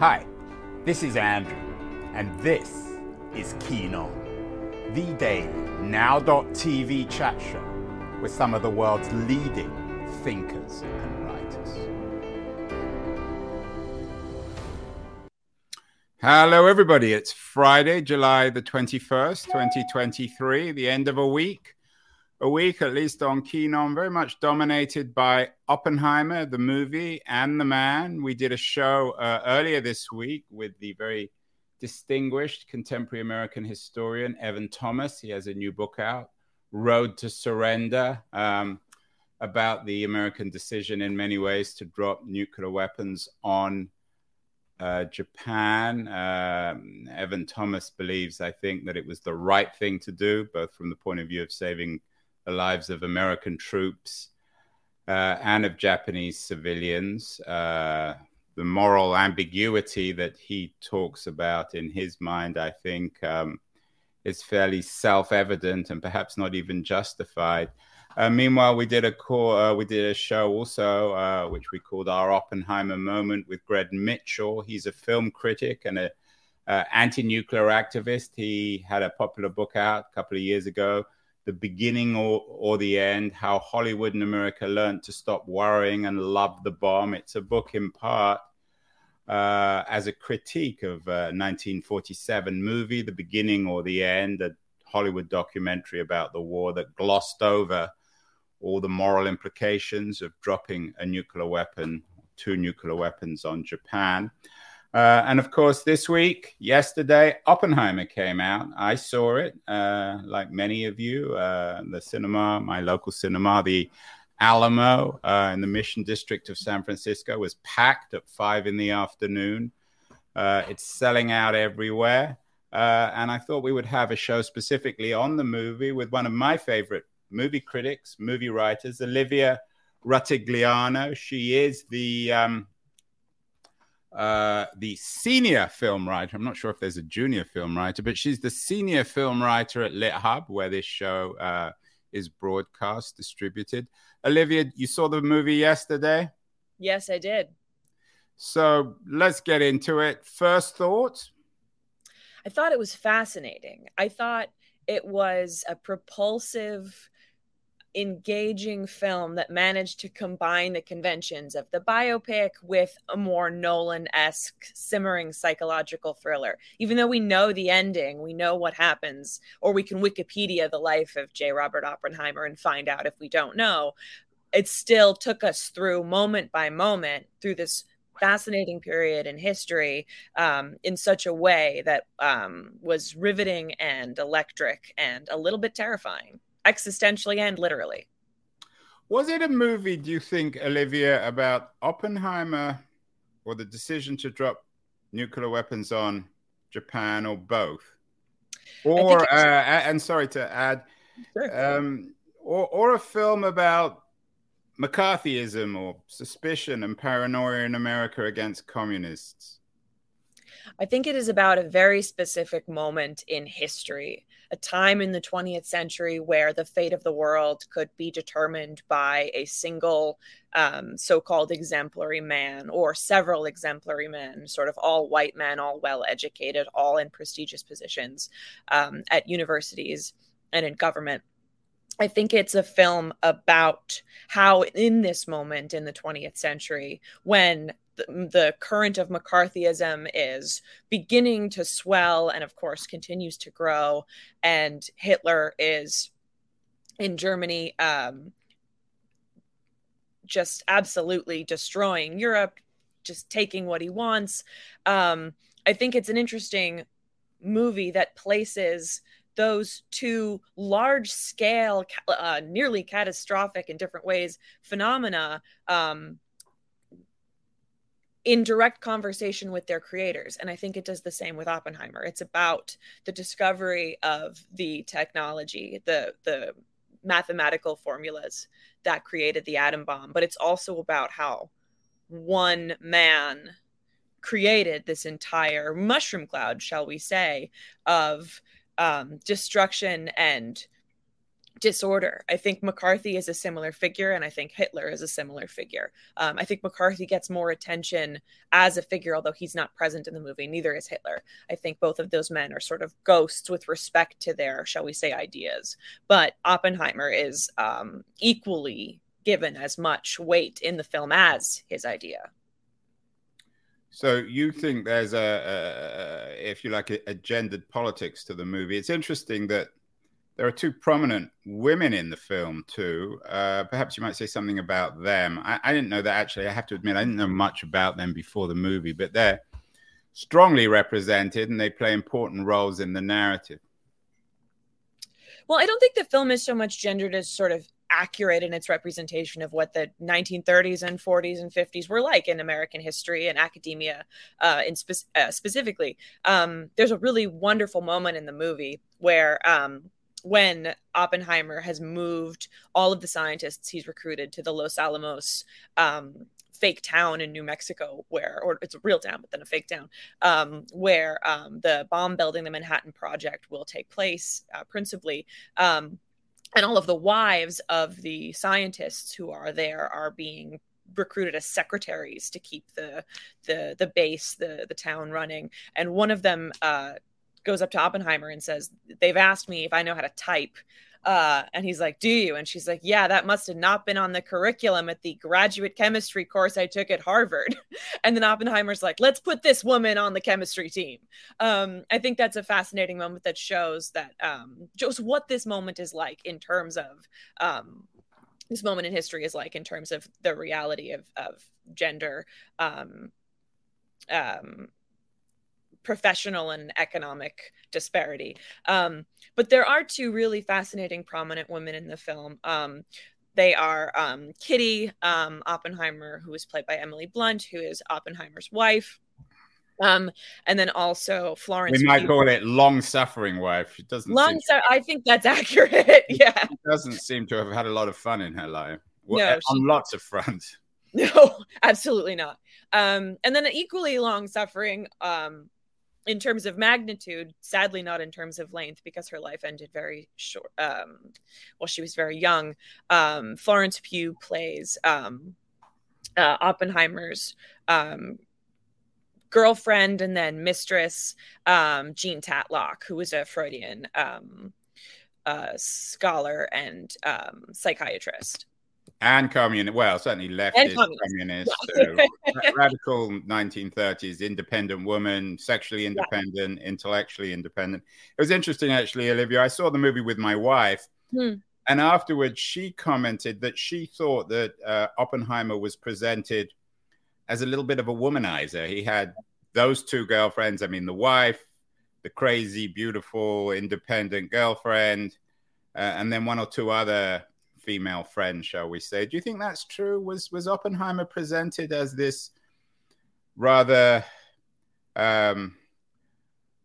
Hi, this is Andrew, and this is Keen On, the daily now.tv chat show with some of the world's leading thinkers and writers. Hello, everybody. It's Friday, July the 21st, 2023, the end of a week. A week, at least on Keen On, very much dominated by Oppenheimer, the movie, and the man. We did a show uh, earlier this week with the very distinguished contemporary American historian Evan Thomas. He has a new book out, Road to Surrender, um, about the American decision in many ways to drop nuclear weapons on uh, Japan. Um, Evan Thomas believes, I think, that it was the right thing to do, both from the point of view of saving the lives of American troops uh, and of Japanese civilians. Uh, the moral ambiguity that he talks about in his mind, I think, um, is fairly self evident and perhaps not even justified. Uh, meanwhile, we did a call, uh, we did a show also, uh, which we called our Oppenheimer moment with Greg Mitchell. He's a film critic and a uh, anti-nuclear activist. He had a popular book out a couple of years ago, "The Beginning or, or the End: How Hollywood and America Learned to Stop Worrying and Love the Bomb." It's a book in part uh, as a critique of a 1947 movie, "The Beginning or the End," a Hollywood documentary about the war that glossed over all the moral implications of dropping a nuclear weapon, two nuclear weapons on Japan. Uh, and of course, this week, yesterday, Oppenheimer came out. I saw it, uh, like many of you, uh, the cinema, my local cinema, the Alamo uh, in the Mission District of San Francisco was packed at five in the afternoon. Uh, it's selling out everywhere. Uh, and I thought we would have a show specifically on the movie with one of my favorite movie critics, movie writers, Olivia Rutigliano. She is the um, uh, the senior film writer. I'm not sure if there's a junior film writer, but she's the senior film writer at Lit Hub, where this show uh, is broadcast, distributed. Olivia, you saw the movie yesterday? Yes, I did. So let's get into it. First thoughts? I thought it was fascinating. I thought it was a propulsive engaging film that managed to combine the conventions of the biopic with a more Nolan esque, simmering psychological thriller. Even though we know the ending, we know what happens, or we can Wikipedia the life of J. Robert Oppenheimer and find out if we don't know. It still took us through moment by moment through this fascinating period in history um, in such a way that um, was riveting and electric and a little bit terrifying existentially and literally. Was it a movie, do you think, Olivia, about Oppenheimer or the decision to drop nuclear weapons on Japan or both? Or, uh, and sorry to add, sure. um, or, or a film about McCarthyism or suspicion and paranoia in America against communists? I think it is about a very specific moment in history a time in the 20th century where the fate of the world could be determined by a single um, so called exemplary man or several exemplary men, sort of all white men, all well educated, all in prestigious positions um, at universities and in government. I think it's a film about how, in this moment in the 20th century, when the, current of McCarthyism is beginning to swell and, of course, continues to grow. And Hitler is in Germany um, just absolutely destroying Europe, just taking what he wants. Um, I think it's an interesting movie that places those two large scale, uh, nearly catastrophic in different ways phenomena um, in direct conversation with their creators. And I think it does the same with Oppenheimer. It's about the discovery of the technology, the the mathematical formulas that created the atom bomb, but it's also about how one man created this entire mushroom cloud, shall we say, of um, destruction and disorder. I think McCarthy is a similar figure, and I think Hitler is a similar figure. Um, I think McCarthy gets more attention as a figure, although he's not present in the movie. Neither is Hitler. I think both of those men are sort of ghosts with respect to their, shall we say, ideas. But Oppenheimer is um, equally given as much weight in the film as his idea. So you think there's a, a if you like, a, a gendered politics to the movie? It's interesting that there are two prominent women in the film too. Uh, perhaps you might say something about them. I, I, didn't know that actually. I have to admit, I didn't know much about them before the movie, but they're strongly represented and they play important roles in the narrative. Well, I don't think the film is so much gendered as sort of accurate in its representation of what the 1930s and 40s and 50s were like in American history and academia, uh, in spe- uh, specifically. Um, there's a really wonderful moment in the movie where um, when Oppenheimer has moved all of the scientists he's recruited to the Los Alamos um, fake town in New Mexico, where, or it's a real town, but then a fake town, um, where um, the bomb building, the Manhattan Project, will take place uh, principally. Um, and all of the wives of the scientists who are there are being recruited as secretaries to keep the the the base the the town running and one of them uh goes up to Oppenheimer and says, They've asked me if I know how to type. Uh, and he's like, Do you? And she's like, Yeah, that must have not been on the curriculum at the graduate chemistry course I took at Harvard. and then Oppenheimer's like, Let's put this woman on the chemistry team. Um, I think that's a fascinating moment that shows that um, shows what this moment is like in terms of um, this moment in history is like in terms of the reality of, of gender um, um, professional and economic disparity. Um, but there are two really fascinating, prominent women in the film. Um, they are um, Kitty um, Oppenheimer, who is played by Emily Blunt, who is Oppenheimer's wife. Um, and then also Florence. We might call it long-suffering wife. She doesn't. Long. Su- I think that's accurate. yeah. She doesn't seem to have had a lot of fun in her life. Well, no, on she, lots of fronts. No, absolutely not. Um, and then equally long-suffering um, in terms of magnitude, sadly not in terms of length because her life ended very short. Um, well, she was very young. Um, Florence Pugh plays um, uh, Oppenheimer's um, girlfriend and then mistress, um, Jean Tatlock, who was a Freudian um, uh, scholar and psychiatrist and communist. Well, certainly leftist, communist, communist radical 1930s, independent woman, sexually independent, yeah. intellectually independent. It was interesting, actually, Olivia. I saw the movie with my wife, hmm. and afterwards, she commented that she thought that uh, Oppenheimer was presented as a little bit of a womanizer. He had those two girlfriends. I mean, the wife, the crazy, beautiful, independent girlfriend, uh, and then one or two other female friend, shall we say. Do you think that's true? Was was Oppenheimer presented as this rather um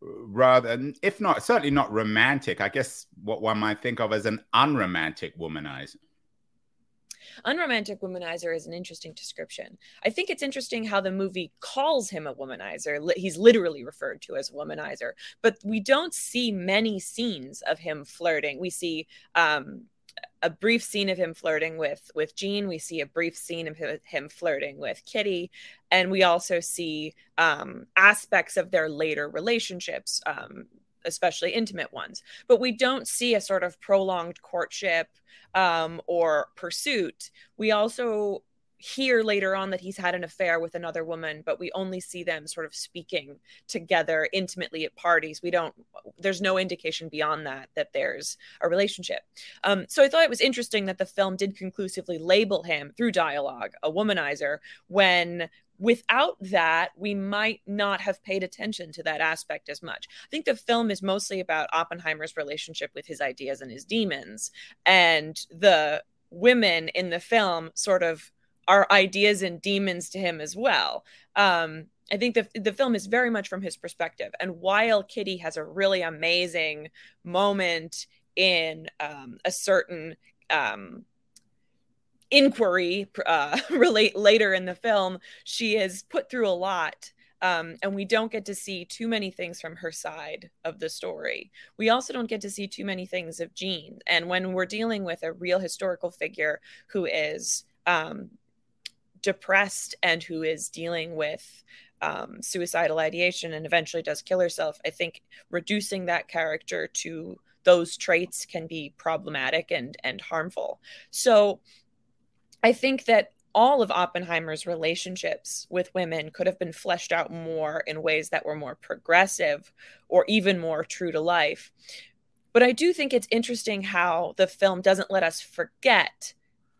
rather if not certainly not romantic, I guess what one might think of as an unromantic womanizer? Unromantic womanizer is an interesting description. I think it's interesting how the movie calls him a womanizer. He's literally referred to as a womanizer, but we don't see many scenes of him flirting. We see um, a brief scene of him flirting with with Jean. We see a brief scene of him flirting with Kitty, and we also see um, aspects of their later relationships, um, especially intimate ones. But we don't see a sort of prolonged courtship um, or pursuit. We also hear later on that he's had an affair with another woman, but we only see them sort of speaking together intimately at parties. We don't, there's no indication beyond that that there's a relationship. Um, so I thought it was interesting that the film did conclusively label him through dialogue a womanizer when without that, we might not have paid attention to that aspect as much. I think the film is mostly about Oppenheimer's relationship with his ideas and his demons, and the women in the film sort of are ideas and demons to him as well. Um, I think the the film is very much from his perspective. And while Kitty has a really amazing moment in um, a certain um, inquiry uh, relate later in the film, she is put through a lot Um, and we don't get to see too many things from her side of the story. We also don't get to see too many things of Jean. And when we're dealing with a real historical figure who is um, depressed and who is dealing with um, suicidal ideation and eventually does kill herself, I think reducing that character to those traits can be problematic and and harmful. So I think that all of Oppenheimer's relationships with women could have been fleshed out more in ways that were more progressive or even more true to life. But I do think it's interesting how the film doesn't let us forget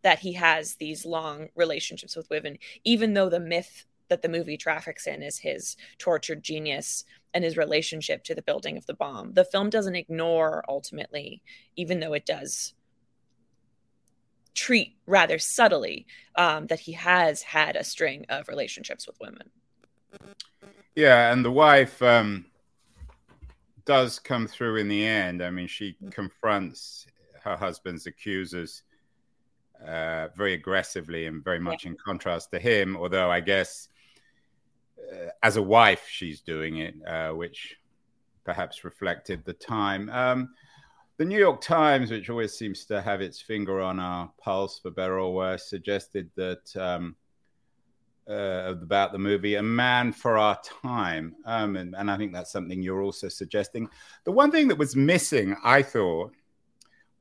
that he has these long relationships with women, even though the myth that the movie traffics in is his tortured genius and his relationship to the building of the bomb. The film doesn't ignore ultimately, even though it does treat rather subtly um, that he has had a string of relationships with women. Yeah, and the wife um, does come through in the end. I mean, she confronts her husband's accusers uh, very aggressively and very much yeah. in contrast to him, although I guess uh, as a wife, she's doing it, uh, which perhaps reflected the time. Um, the New York Times, which always seems to have its finger on our pulse, for better or worse, suggested that um, uh, about the movie, A Man for Our Time. Um, and, and I think that's something you're also suggesting. The one thing that was missing, I thought,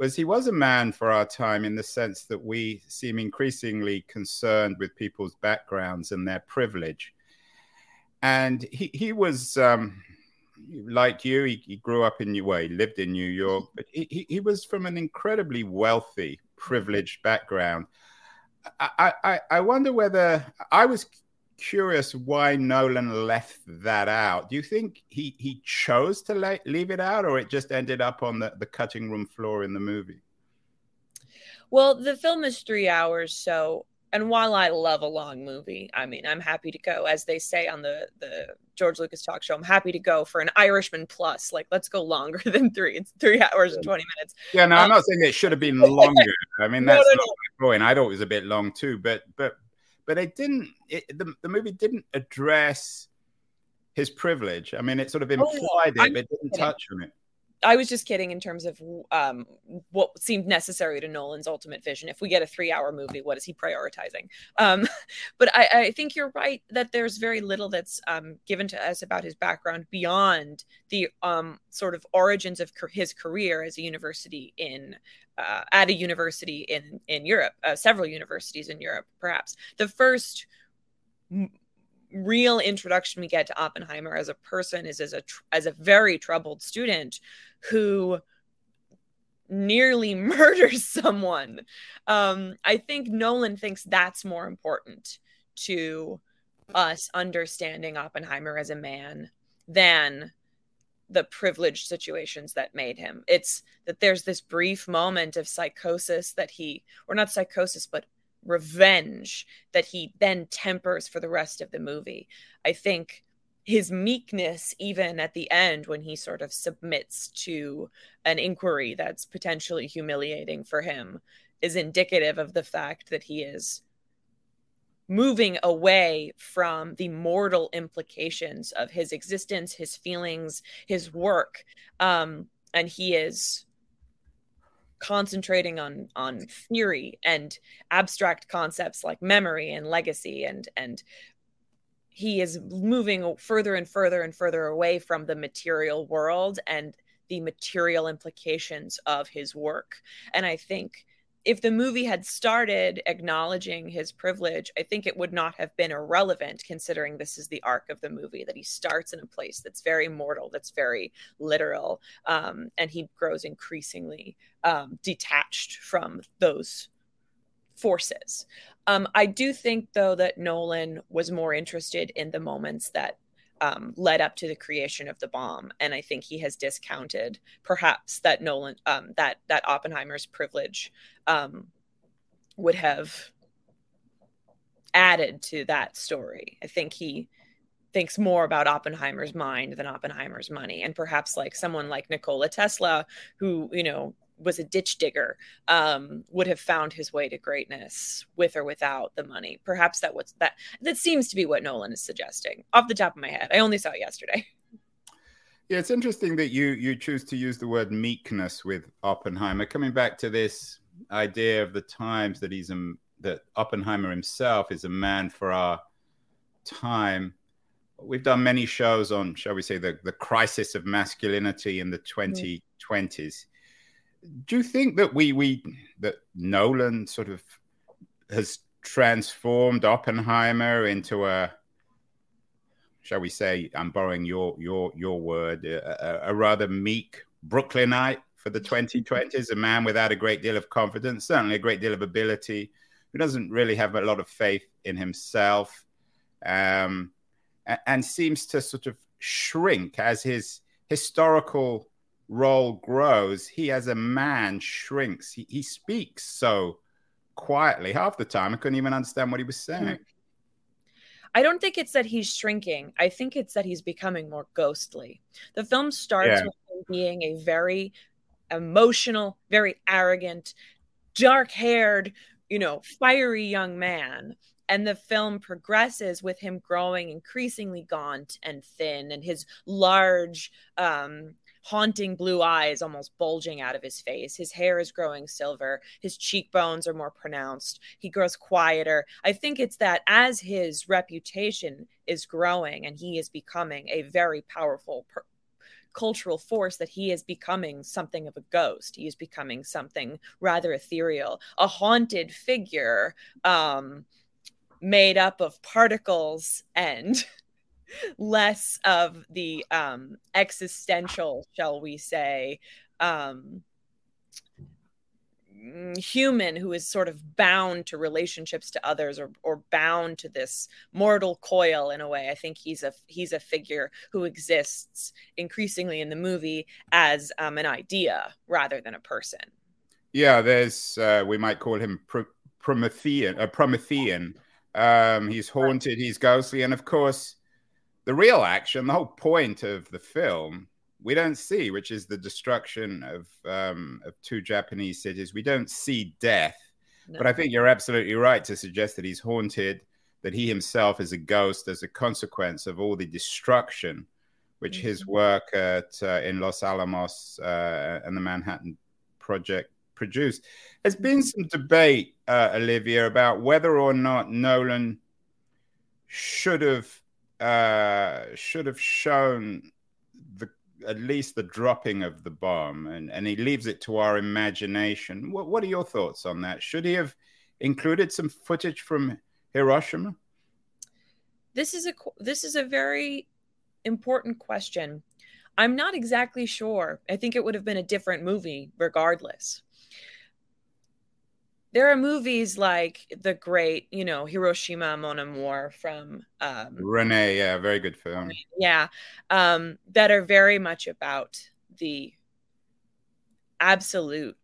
was he was a man for our time in the sense that we seem increasingly concerned with people's backgrounds and their privilege and he he was um, like you. He, he, grew up in New well, he lived in New York, but he, he was from an incredibly wealthy, privileged background. I, I I wonder whether I was curious why Nolan left that out. Do you think he he chose to le- leave it out, or it just ended up on the, the cutting room floor in the movie? Well, the film is three hours, so and while I love a long movie, I mean, I'm happy to go, as they say on the the George Lucas talk show. I'm happy to go for an Irishman plus. Like, let's go longer than three. It's three hours and twenty minutes. Yeah, no, um, I'm not saying it should have been longer. I mean, that's no, no, not no. point. I thought it was a bit long too, but but but it didn't. It, the the movie didn't address his privilege. I mean, it sort of oh, implied oh, it, but it didn't touch on it. I was just kidding in terms of um, what seemed necessary to Nolan's ultimate vision. If we get a three-hour movie, what is he prioritizing? Um, but I, I, think you're right that there's very little that's um, given to us about his background beyond the um, sort of origins of his career as a university in uh, at a university in in Europe, uh, several universities in Europe, perhaps the first real introduction we get to Oppenheimer as a person is as a as a very troubled student who nearly murders someone. Um, I think Nolan thinks that's more important to us understanding Oppenheimer as a man than the privileged situations that made him. It's that there's this brief moment of psychosis that he, or not psychosis, but revenge that he then tempers for the rest of the movie. I think his meekness, even at the end, when he sort of submits to an inquiry that's potentially humiliating for him, is indicative of the fact that he is moving away from the mortal implications of his existence, his feelings, his work. Um, and he is concentrating on on theory and abstract concepts like memory and legacy and and he is moving further and further and further away from the material world and the material implications of his work. And i think if the movie had started acknowledging his privilege, I think it would not have been irrelevant considering this is the arc of the movie that he starts in a place that's very mortal, that's very literal, um, and he grows increasingly um, detached from those forces. Um, I do think, though, that Nolan was more interested in the moments that um, led up to the creation of the bomb, and I think he has discounted perhaps that Nolan um, that that Oppenheimer's privilege um, would have added to that story. I think he thinks more about Oppenheimer's mind than Oppenheimer's money, and perhaps like someone like Nikola Tesla, who you know was a ditch digger um, would have found his way to greatness with or without the money. Perhaps that was that that seems to be what Nolan is suggesting. Off the top of my head, I only saw it yesterday. Yeah, it's interesting that you you choose to use the word meekness with Oppenheimer. Coming back to this idea of the times that he's a, that Oppenheimer himself is a man for our time. We've done many shows on, shall we say, the, the crisis of masculinity in the 2020s. Mm-hmm. Do you think that we we that Nolan sort of has transformed Oppenheimer into a shall we say, I'm borrowing your your your word, a, a rather meek Brooklynite for the 2020s, a man without a great deal of confidence, certainly a great deal of ability, who doesn't really have a lot of faith in himself, um, and, and seems to sort of shrink as his historical role grows. He, as a man, shrinks. He, he speaks so quietly. Half the time, I couldn't even understand what he was saying. Mm-hmm. I don't think it's that he's shrinking. I think it's that he's becoming more ghostly. The film starts yeah. with him being a very emotional, very arrogant, dark haired, you know, fiery young man. And the film progresses with him growing increasingly gaunt and thin, and his large, um, haunting blue eyes almost bulging out of his face. His hair is growing silver. His cheekbones are more pronounced. He grows quieter. I think it's that as his reputation is growing and he is becoming a very powerful per- cultural force that he is becoming something of a ghost. He is becoming something rather ethereal, a haunted figure um, made up of particles and less of the um, existential, shall we say, um, human who is sort of bound to relationships to others or, or bound to this mortal coil in a way. I think he's a he's a figure who exists increasingly in the movie as um, an idea rather than a person. Yeah there's uh, we might call him Pr- promethean a promethean. Um, he's haunted he's ghostly and of course the real action, the whole point of the film, we don't see, which is the destruction of um, of two Japanese cities. We don't see death, no. but I think you're absolutely right to suggest that he's haunted, that he himself is a ghost as a consequence of all the destruction, which mm-hmm. his work at uh, in Los Alamos uh, and the Manhattan Project produced. There's been mm-hmm. some debate, uh, Olivia, about whether or not Nolan should have uh, should have shown the at least the dropping of the bomb, and, and he leaves it to our imagination. What, what are your thoughts on that? Should he have included some footage from Hiroshima? This is a this is a very important question. I'm not exactly sure. I think it would have been a different movie regardless there are movies like the great, you know, Hiroshima Mon Amour from um, Resnais. Yeah, very good film. Yeah, um, that are very much about the absolute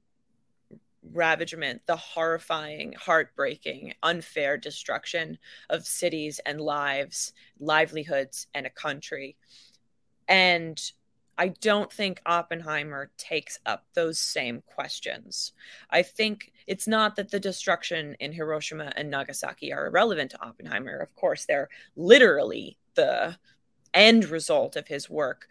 ravagement, the horrifying, heartbreaking, unfair destruction of cities and lives, livelihoods, and a country. And I don't think Oppenheimer takes up those same questions. I think it's not that the destruction in Hiroshima and Nagasaki are irrelevant to Oppenheimer. Of course, they're literally the end result of his work.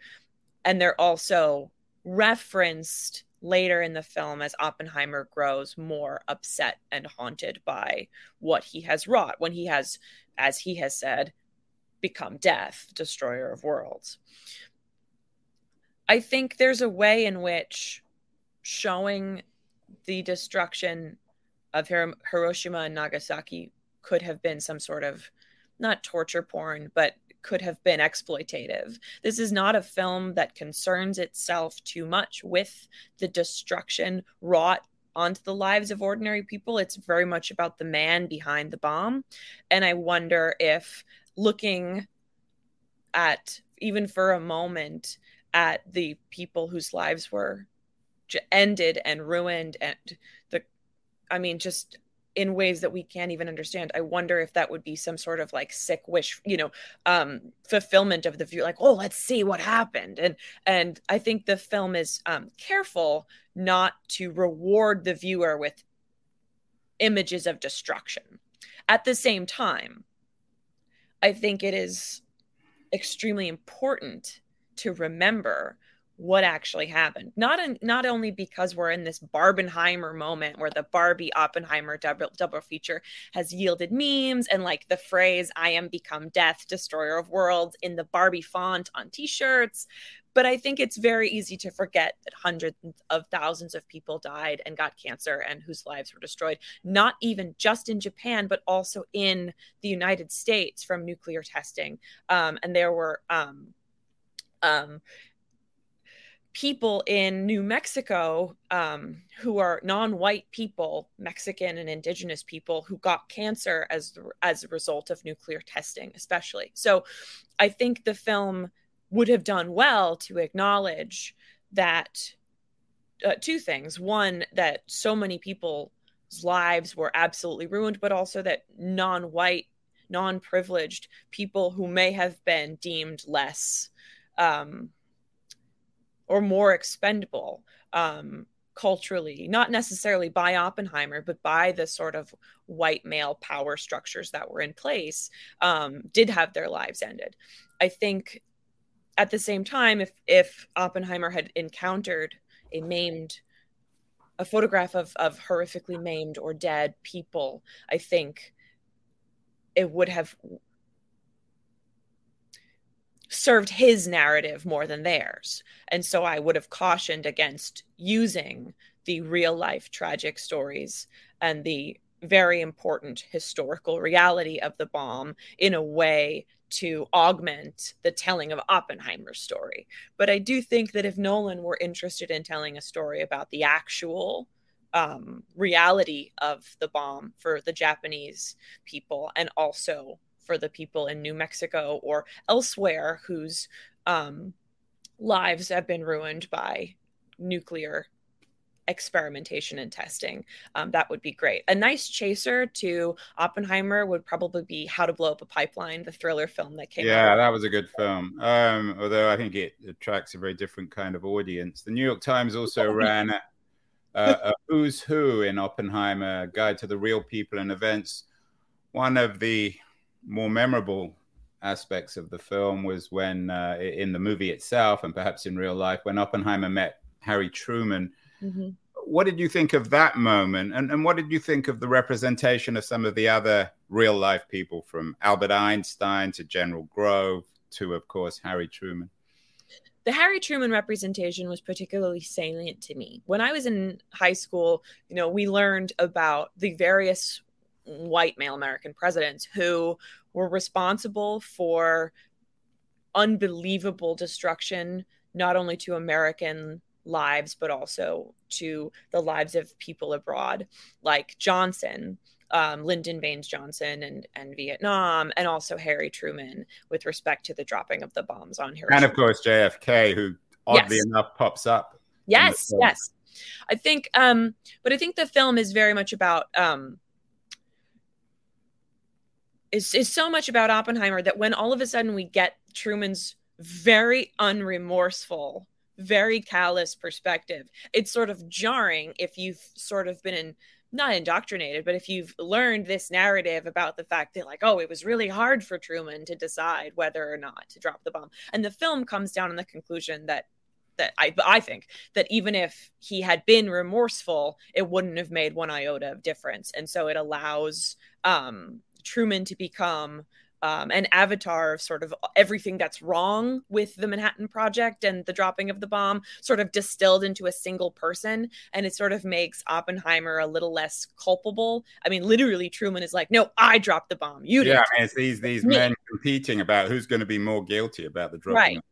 And they're also referenced later in the film as Oppenheimer grows more upset and haunted by what he has wrought when he has, as he has said, become death, destroyer of worlds. I think there's a way in which showing the destruction of Hiroshima and Nagasaki could have been some sort of not torture porn, but could have been exploitative. This is not a film that concerns itself too much with the destruction wrought onto the lives of ordinary people. It's very much about the man behind the bomb. And I wonder if looking at, even for a moment, at the people whose lives were ended and ruined and the i mean just in ways that we can't even understand. I wonder if that would be some sort of like sick wish, you know, um, fulfillment of the view, like, oh, let's see what happened. And and I think the film is um, careful not to reward the viewer with images of destruction. At the same time, I think it is extremely important to remember what actually happened. Not in, not only because we're in this Barbenheimer moment where the Barbie Oppenheimer double, double feature has yielded memes and like the phrase "I am become death, destroyer of worlds" in the Barbie font on T-shirts, but I think it's very easy to forget that hundreds of thousands of people died and got cancer and whose lives were destroyed, not even just in Japan, but also in the United States from nuclear testing. Um, and there were um, um, people in New Mexico um, who are non-white people, Mexican and indigenous people, who got cancer as as a result of nuclear testing, especially. So, I think the film would have done well to acknowledge that uh, two things: one, that so many people's lives were absolutely ruined, but also that non-white, non-privileged people who may have been deemed less. Um, or more expendable um, culturally, not necessarily by Oppenheimer, but by the sort of white male power structures that were in place, um, did have their lives ended. I think at the same time, if if Oppenheimer had encountered a maimed a photograph of, of horrifically maimed or dead people, I think it would have served his narrative more than theirs. And so I would have cautioned against using the real life tragic stories and the very important historical reality of the bomb in a way to augment the telling of Oppenheimer's story. But I do think that if Nolan were interested in telling a story about the actual um, reality of the bomb for the Japanese people and also for the people in New Mexico or elsewhere whose um, lives have been ruined by nuclear experimentation and testing. Um, that would be great. A nice chaser to Oppenheimer would probably be How to Blow Up a Pipeline, the thriller film that came yeah, out. that was a good film. Um, although I think it attracts a very different kind of audience. The New York Times also ran uh, a Who's Who in Oppenheimer, Guide to the Real People and Events. One of the more memorable aspects of the film was when, uh, in the movie itself, and perhaps in real life, when Oppenheimer met Harry Truman. Mm-hmm. What did you think of that moment? And, and what did you think of the representation of some of the other real life people from Albert Einstein to General Grove to, of course, Harry Truman? the Harry Truman representation was particularly salient to me. When I was in high school, you know, we learned about the various white male American presidents who were responsible for unbelievable destruction, not only to American lives, but also to the lives of people abroad, like Johnson, um, Lyndon Baines Johnson, and, and Vietnam, and also Harry Truman with respect to the dropping of the bombs on Hiroshima. And of course, JFK, who oddly yes. enough pops up. Yes, yes. I think, um, but I think the film is very much about um, is, is so much about Oppenheimer that when all of a sudden we get Truman's very unremorseful, very callous perspective, it's sort of jarring if you've sort of been in not indoctrinated, but if you've learned this narrative about the fact that, like, oh, it was really hard for Truman to decide whether or not to drop the bomb. And the film comes down on the conclusion that that I I think that even if he had been remorseful, it wouldn't have made one iota of difference. And so it allows um Truman to become um, an avatar of sort of everything that's wrong with the Manhattan Project and the dropping of the bomb, sort of distilled into a single person. And it sort of makes Oppenheimer a little less culpable. I mean, literally, Truman is like, "No, I dropped the bomb. You did." Yeah, I mean, it's these these men competing about who's going to be more guilty about the dropping. Right.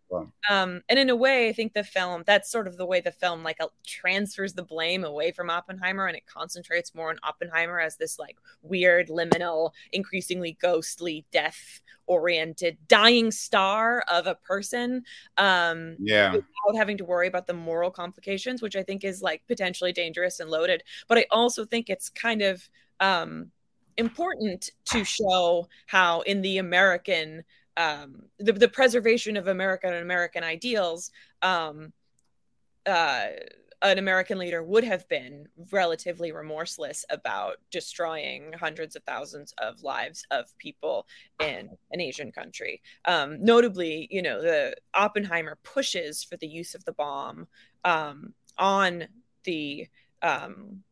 Um, and in a way, I think the film that's sort of the way the film like uh, transfers the blame away from Oppenheimer and it concentrates more on Oppenheimer as this like weird, liminal, increasingly ghostly, death oriented, dying star of a person. Um, yeah. Without having to worry about the moral complications, which I think is like potentially dangerous and loaded. But I also think it's kind of um, important to show how in the American um, the, the preservation of American and American ideals, um, uh, an American leader would have been relatively remorseless about destroying hundreds of thousands of lives of people in an Asian country. Um, notably, you know, the Oppenheimer pushes for the use of the bomb um, on the um,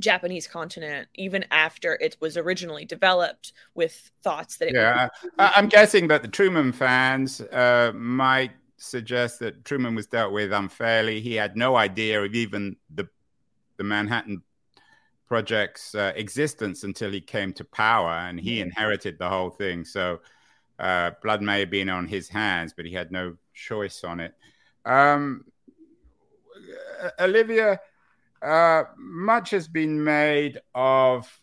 Japanese continent, even after it was originally developed, with thoughts that it. Yeah, would- I'm guessing that the Truman fans uh, might suggest that Truman was dealt with unfairly. He had no idea of even the the Manhattan Project's uh, existence until he came to power, and he inherited the whole thing. So uh, blood may have been on his hands, but he had no choice on it. Um, Olivia, uh, much has been made of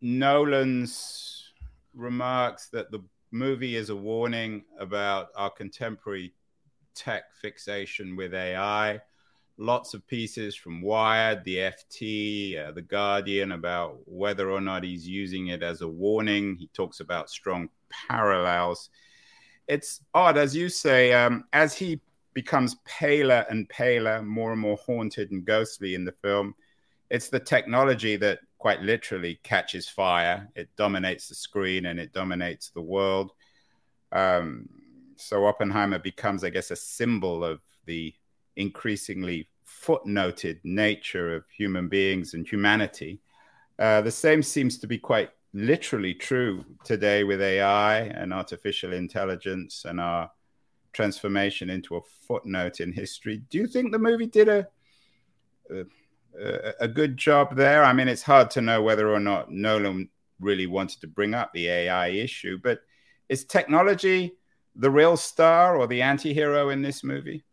Nolan's remarks that the movie is a warning about our contemporary tech fixation with AI. Lots of pieces from Wired, the FT, uh, the Guardian about whether or not he's using it as a warning. He talks about strong parallels. It's odd, as you say, um, as he becomes paler and paler, more and more haunted and ghostly in the film. It's the technology that quite literally catches fire. It dominates the screen and it dominates the world. Um, so Oppenheimer becomes, I guess, a symbol of the increasingly footnoted nature of human beings and humanity. Uh, the same seems to be quite literally true today with AI and artificial intelligence and our transformation into a footnote in history. Do you think the movie did a, a, a good job there? I mean, it's hard to know whether or not Nolan really wanted to bring up the AI issue, but is technology the real star or the anti-hero in this movie?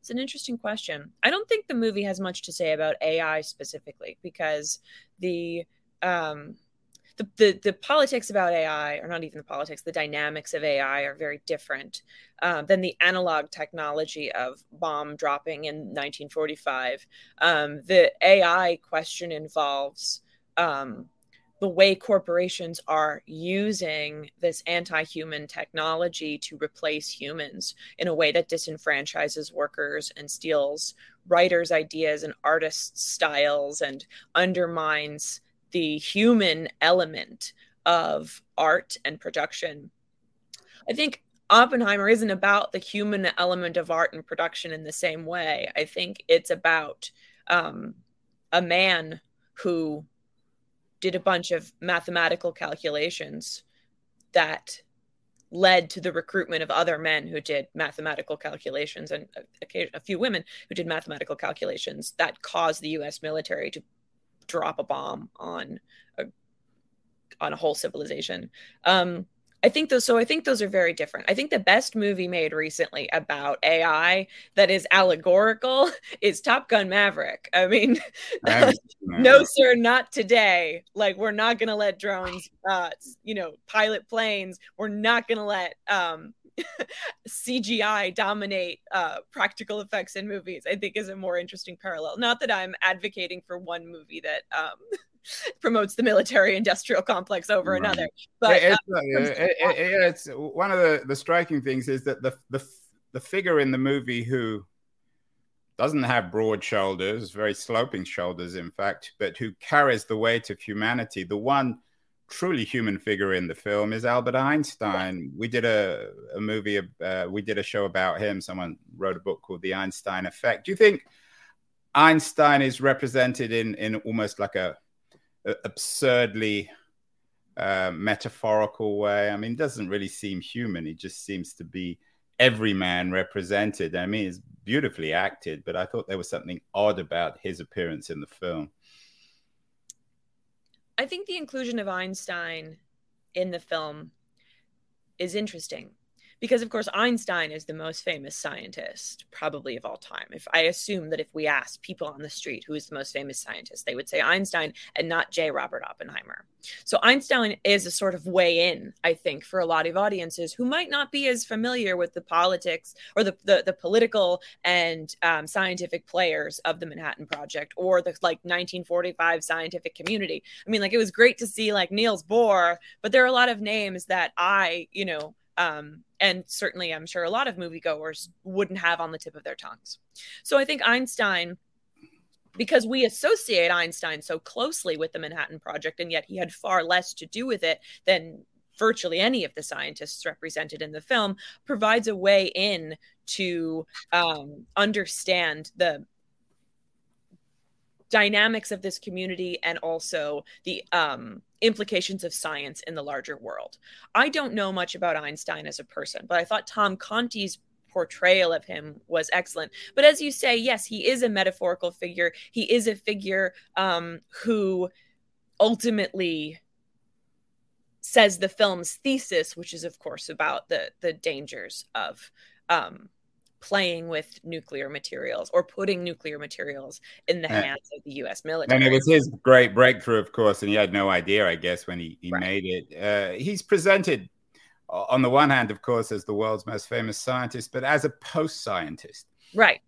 It's an interesting question. I don't think the movie has much to say about AI specifically because the um, the, the, the politics about AI, or not even the politics, the dynamics of AI are very different uh, than the analog technology of bomb dropping in 1945. Um, the AI question involves um, the way corporations are using this anti-human technology to replace humans in a way that disenfranchises workers and steals writers ideas and artists styles and undermines the human element of art and production. I think oppenheimer isn't about the human element of art and production in the same way. I think it's about um, a man who did a bunch of mathematical calculations that led to the recruitment of other men who did mathematical calculations and a, a, few women who did mathematical calculations that caused the US military to drop a bomb on a on a whole civilization. Um, I think those so I think those are very different. I think the best movie made recently about AI that is allegorical is Top Gun Maverick. I mean, no sir, not today. Like we're not going to let drones uh you know, pilot planes. We're not going to let um CGI dominate uh, practical effects in movies, I think is a more interesting parallel. Not that I'm advocating for one movie that um, promotes the military industrial complex over right. another. But it's, uh, it, it, it's, one of the, the striking things is that the, the the figure in the movie who doesn't have broad shoulders, very sloping shoulders, in fact, but who carries the weight of humanity, the one truly human figure in the film is Albert Einstein. We did a, a movie, uh, we did a show about him. Someone wrote a book called The Einstein Effect. Do you think Einstein is represented in, in almost like a absurdly uh, metaphorical way. I mean, it doesn't really seem human. It just seems to be every man represented. I mean, it's beautifully acted, but I thought there was something odd about his appearance in the film. I think the inclusion of Einstein in the film is interesting because of course Einstein is the most famous scientist probably of all time. If I assume that if we asked people on the street who is the most famous scientist, they would say Einstein and not J. Robert Oppenheimer. So Einstein is a sort of way in, I think, for a lot of audiences who might not be as familiar with the politics or the the, the political and um, scientific players of the Manhattan Project or the like 1945 scientific community. I mean, like it was great to see like Niels Bohr, but there are a lot of names that I, you know, um, and certainly I'm sure a lot of moviegoers wouldn't have on the tip of their tongues. So I think Einstein, because we associate Einstein so closely with the Manhattan Project, and yet he had far less to do with it than virtually any of the scientists represented in the film, provides a way in to um, understand the dynamics of this community and also the um, implications of science in the larger world. I don't know much about Einstein as a person, but I thought Tom Conti's portrayal of him was excellent. But as you say, yes, he is a metaphorical figure. He is a figure um, who ultimately says the film's thesis, which is of course about the the dangers of um, playing with nuclear materials or putting nuclear materials in the hands of the U.S. military. And it was his great breakthrough, of course, and he had no idea, I guess, when he, he right. made it. Uh, he's presented, on the one hand, of course, as the world's most famous scientist, but as a post-scientist. Right.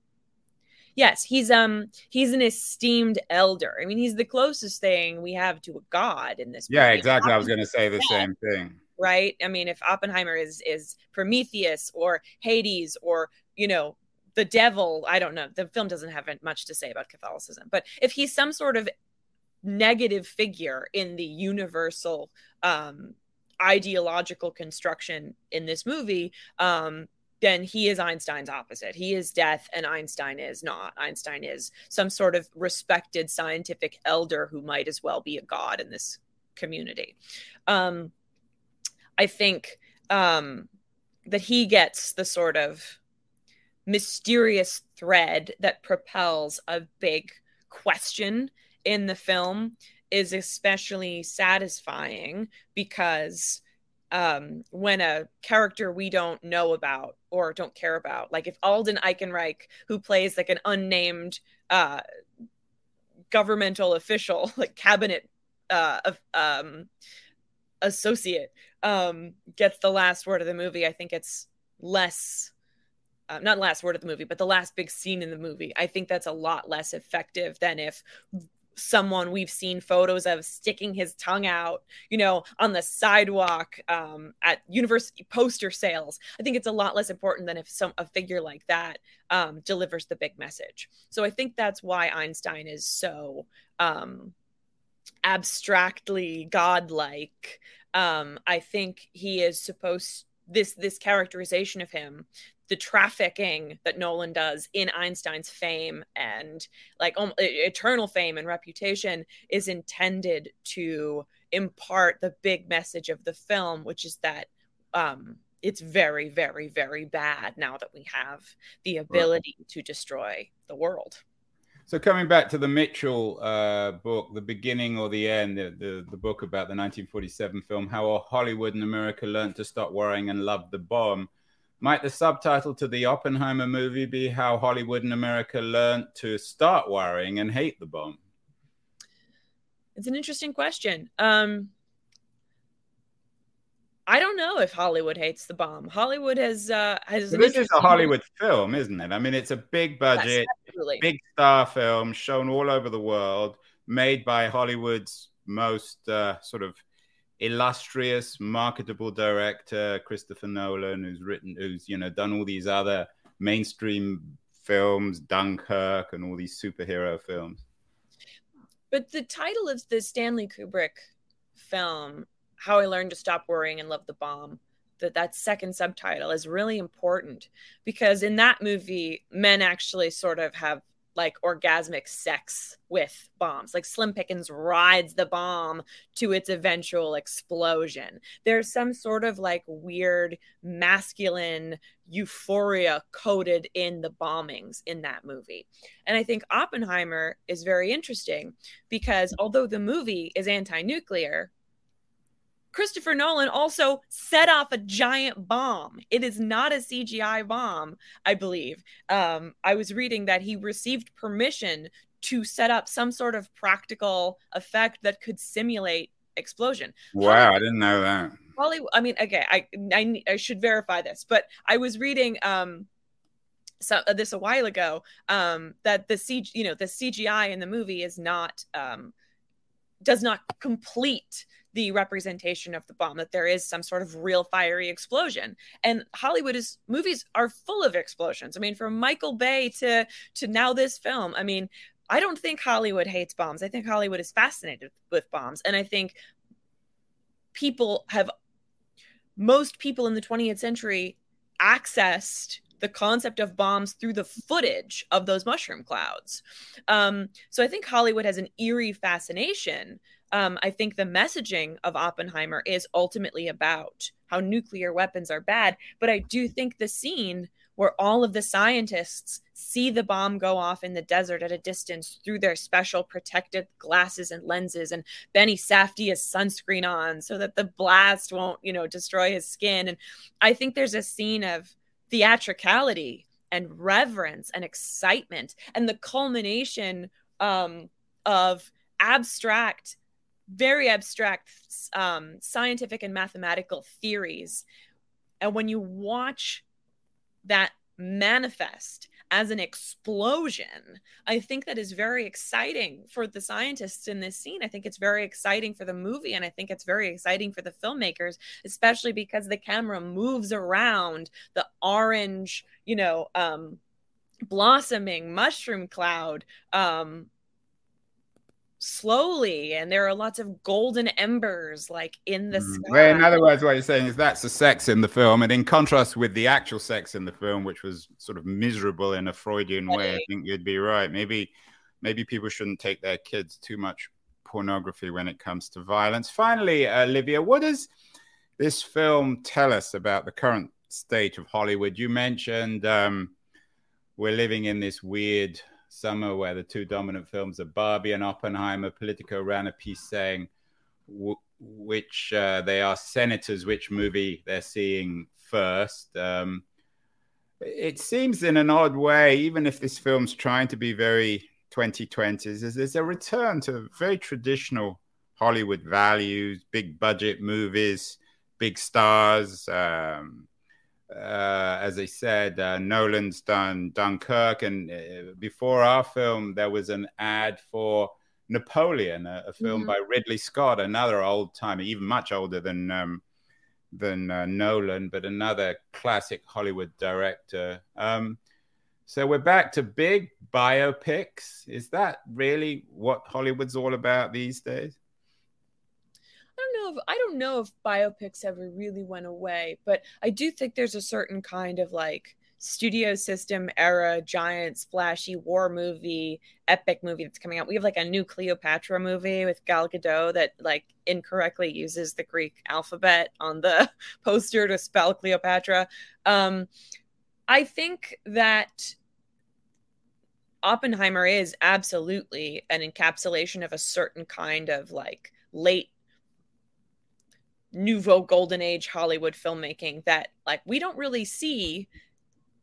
Yes, he's um he's an esteemed elder. I mean, he's the closest thing we have to a god in this. Yeah, movie. exactly. I was going to say the same thing right i mean if oppenheimer is is prometheus or hades or you know, the devil, I don't know. The film doesn't have much to say about Catholicism, but if he's some sort of negative figure in the universal um, ideological construction in this movie, um, then he is Einstein's opposite. He is death, and Einstein is not. Einstein is some sort of respected scientific elder who might as well be a god in this community. Um, I think um, that he gets the sort of mysterious thread that propels a big question in the film is especially satisfying because um, when a character we don't know about or don't care about, like if Alden Ehrenreich, who plays like an unnamed uh, governmental official, like cabinet uh, um, associate, um, gets the last word of the movie, I think it's less uh, not last word of the movie, but the last big scene in the movie. I think that's a lot less effective than if someone we've seen photos of sticking his tongue out, you know, on the sidewalk um, at university poster sales. I think it's a lot less important than if some a figure like that um, delivers the big message. So I think that's why Einstein is so um, abstractly godlike. Um, I think he is supposed this this characterization of him the trafficking that Nolan does in Einstein's fame and like um, eternal fame and reputation is intended to impart the big message of the film, which is that um, it's very, very, very bad now that we have the ability right. to destroy the world. So coming back to the Mitchell uh, book, the beginning or the end, the, the, the book about the 1947 film, how Hollywood and America learned to stop worrying and love the bomb. Might the subtitle to the Oppenheimer movie be How Hollywood and America Learned to Start Worrying and Hate the Bomb? It's an interesting question. Um, I don't know if Hollywood hates the bomb. Hollywood has uh, has. this is a Hollywood film, isn't it? I mean, it's a big budget, yes, big star film shown all over the world, made by Hollywood's most uh, sort of illustrious, marketable director, Christopher Nolan, who's written, who's you know done all these other mainstream films, Dunkirk, and all these superhero films. But the title of the Stanley Kubrick film, "How I Learned to Stop Worrying and Love the Bomb," that that second subtitle is really important because in that movie, men actually sort of have like orgasmic sex with bombs. Like Slim Pickens rides the bomb to its eventual explosion. There's some sort of like weird masculine euphoria coded in the bombings in that movie. And I think Oppenheimer is very interesting because although the movie is anti nuclear, Christopher Nolan also set off a giant bomb. It is not a CGI bomb, I believe. Um, I was reading that he received permission to set up some sort of practical effect that could simulate explosion. Wow, Hollywood, I didn't know that. Hollywood. I mean, okay, I, I I should verify this, but I was reading um so uh, this a while ago um that the CG, you know, the CGI in the movie is not um does not complete the representation of the bomb that there is some sort of real fiery explosion. And hollywood is movies are full of explosions. I mean from michael bay to to now this film i mean i don't think hollywood hates bombs. I think hollywood is fascinated with bombs. And i think people have most people in the 20th century accessed the concept of bombs through the footage of those mushroom clouds. Um, so I think Hollywood has an eerie fascination. Um, I think the messaging of Oppenheimer is ultimately about how nuclear weapons are bad. But I do think the scene where all of the scientists see the bomb go off in the desert at a distance through their special protective glasses and lenses and Benny Safdie has sunscreen on so that the blast won't, you know, destroy his skin. And I think there's a scene of theatricality and reverence and excitement and the culmination um, of abstract very abstract um, scientific and mathematical theories. And when you watch that manifest as an explosion, I think that is very exciting for the scientists in this scene. I think it's very exciting for the movie, and I think it's very exciting for the filmmakers, especially because the camera moves around the orange, you know, um, blossoming mushroom cloud um, slowly and there are lots of golden embers like in the mm. sky. Well, in other words what you're saying is that's the sex in the film and in contrast with the actual sex in the film which was sort of miserable in a freudian way i think you'd be right maybe maybe people shouldn't take their kids too much pornography when it comes to violence finally olivia what does this film tell us about the current state of hollywood you mentioned um, we're living in this weird summer where the two dominant films are Barbie and Oppenheimer. Politico ran a piece saying w- which uh, they are senators, which movie they're seeing first. Um, it seems in an odd way, even if this film's trying to be very 2020s, is there's a return to very traditional Hollywood values, big budget movies, big stars. Um, uh, as I said, uh, Nolan's done Dunkirk, and uh, before our film, there was an ad for Napoleon, a, a film mm-hmm. by Ridley Scott, another old timer, even much older than um, than uh, Nolan, but another classic Hollywood director. Um, so we're back to big biopics. Is that really what Hollywood's all about these days? Don't know if I don't know if biopics ever really went away, but I do think there's a certain kind of like studio system era giant splashy war movie epic movie that's coming out. We have like a new cleopatra movie with gal gadot that like incorrectly uses the greek alphabet on the poster to spell cleopatra. Um i think that oppenheimer is absolutely an encapsulation of a certain kind of like late nouveau golden age Hollywood filmmaking that like we don't really see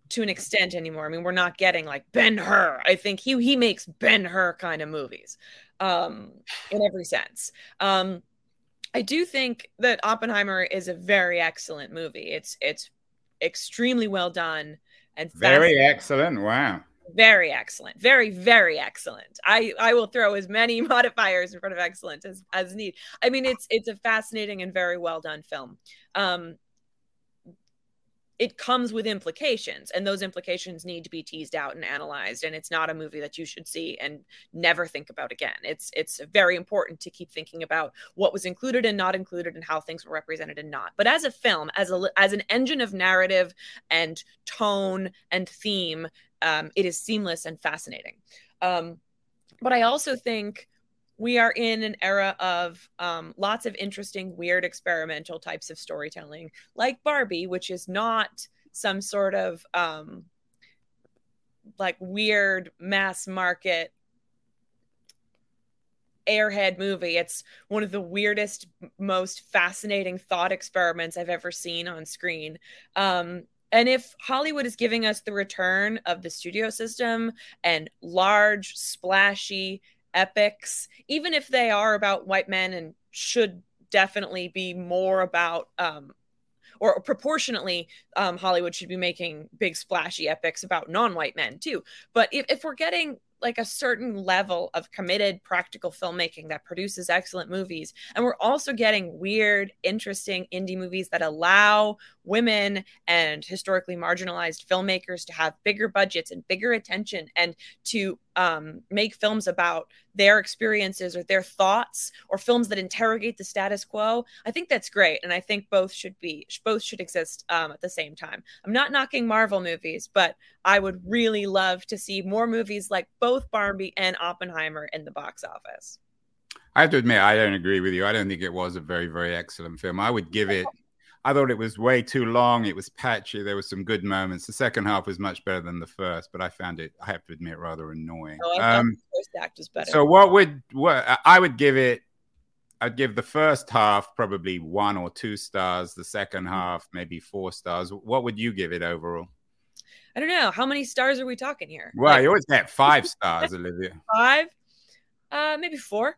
to an extent anymore. I mean, we're not getting like Ben Hur. I think he he makes Ben Hur kind of movies um in every sense. Um I do think that Oppenheimer is a very excellent movie. It's it's extremely well done and very excellent. Wow very excellent. Very very excellent. I i will throw as many modifiers in front of excellent as as need. I mean it's it's a fascinating and very well done film. Um it comes with implications and those implications need to be teased out and analyzed and it's not a movie that you should see and never think about again it's it's very important to keep thinking about what was included and not included and how things were represented and not but as a film as a as an engine of narrative and tone and theme um, it is seamless and fascinating. Um, but I also think we are in an era of um, lots of interesting, weird, experimental types of storytelling, like Barbie, which is not some sort of um, like weird mass market airhead movie. It's one of the weirdest, most fascinating thought experiments I've ever seen on screen. Um, and if Hollywood is giving us the return of the studio system and large, splashy epics, even if they are about white men and should definitely be more about um, or proportionately, um, Hollywood should be making big splashy epics about non-white men too. But if, if we're getting like a certain level of committed practical filmmaking that produces excellent movies. And we're also getting weird, interesting indie movies that allow women and historically marginalized filmmakers to have bigger budgets and bigger attention and to um, make films about their experiences or their thoughts or films that interrogate the status quo. I think that's great and i think both should be both should exist um, at the same time. I'm not knocking marvel movies but i would really love to see more movies like both barbie and oppenheimer in the box office. I have to admit i don't agree with you. I don't think it was a very very excellent film. I would give it I thought it was way too long. It was patchy. There were some good moments. The second half was much better than the first, but I found it, I have to admit, rather annoying. Oh, um, the first act was better. So what would what I would give it? I'd give the first half probably one or two stars. The second mm-hmm. half maybe four stars. What would you give it overall? I don't know. How many stars are we talking here? Well, like, you always get five stars, Olivia. Five? Uh, maybe four.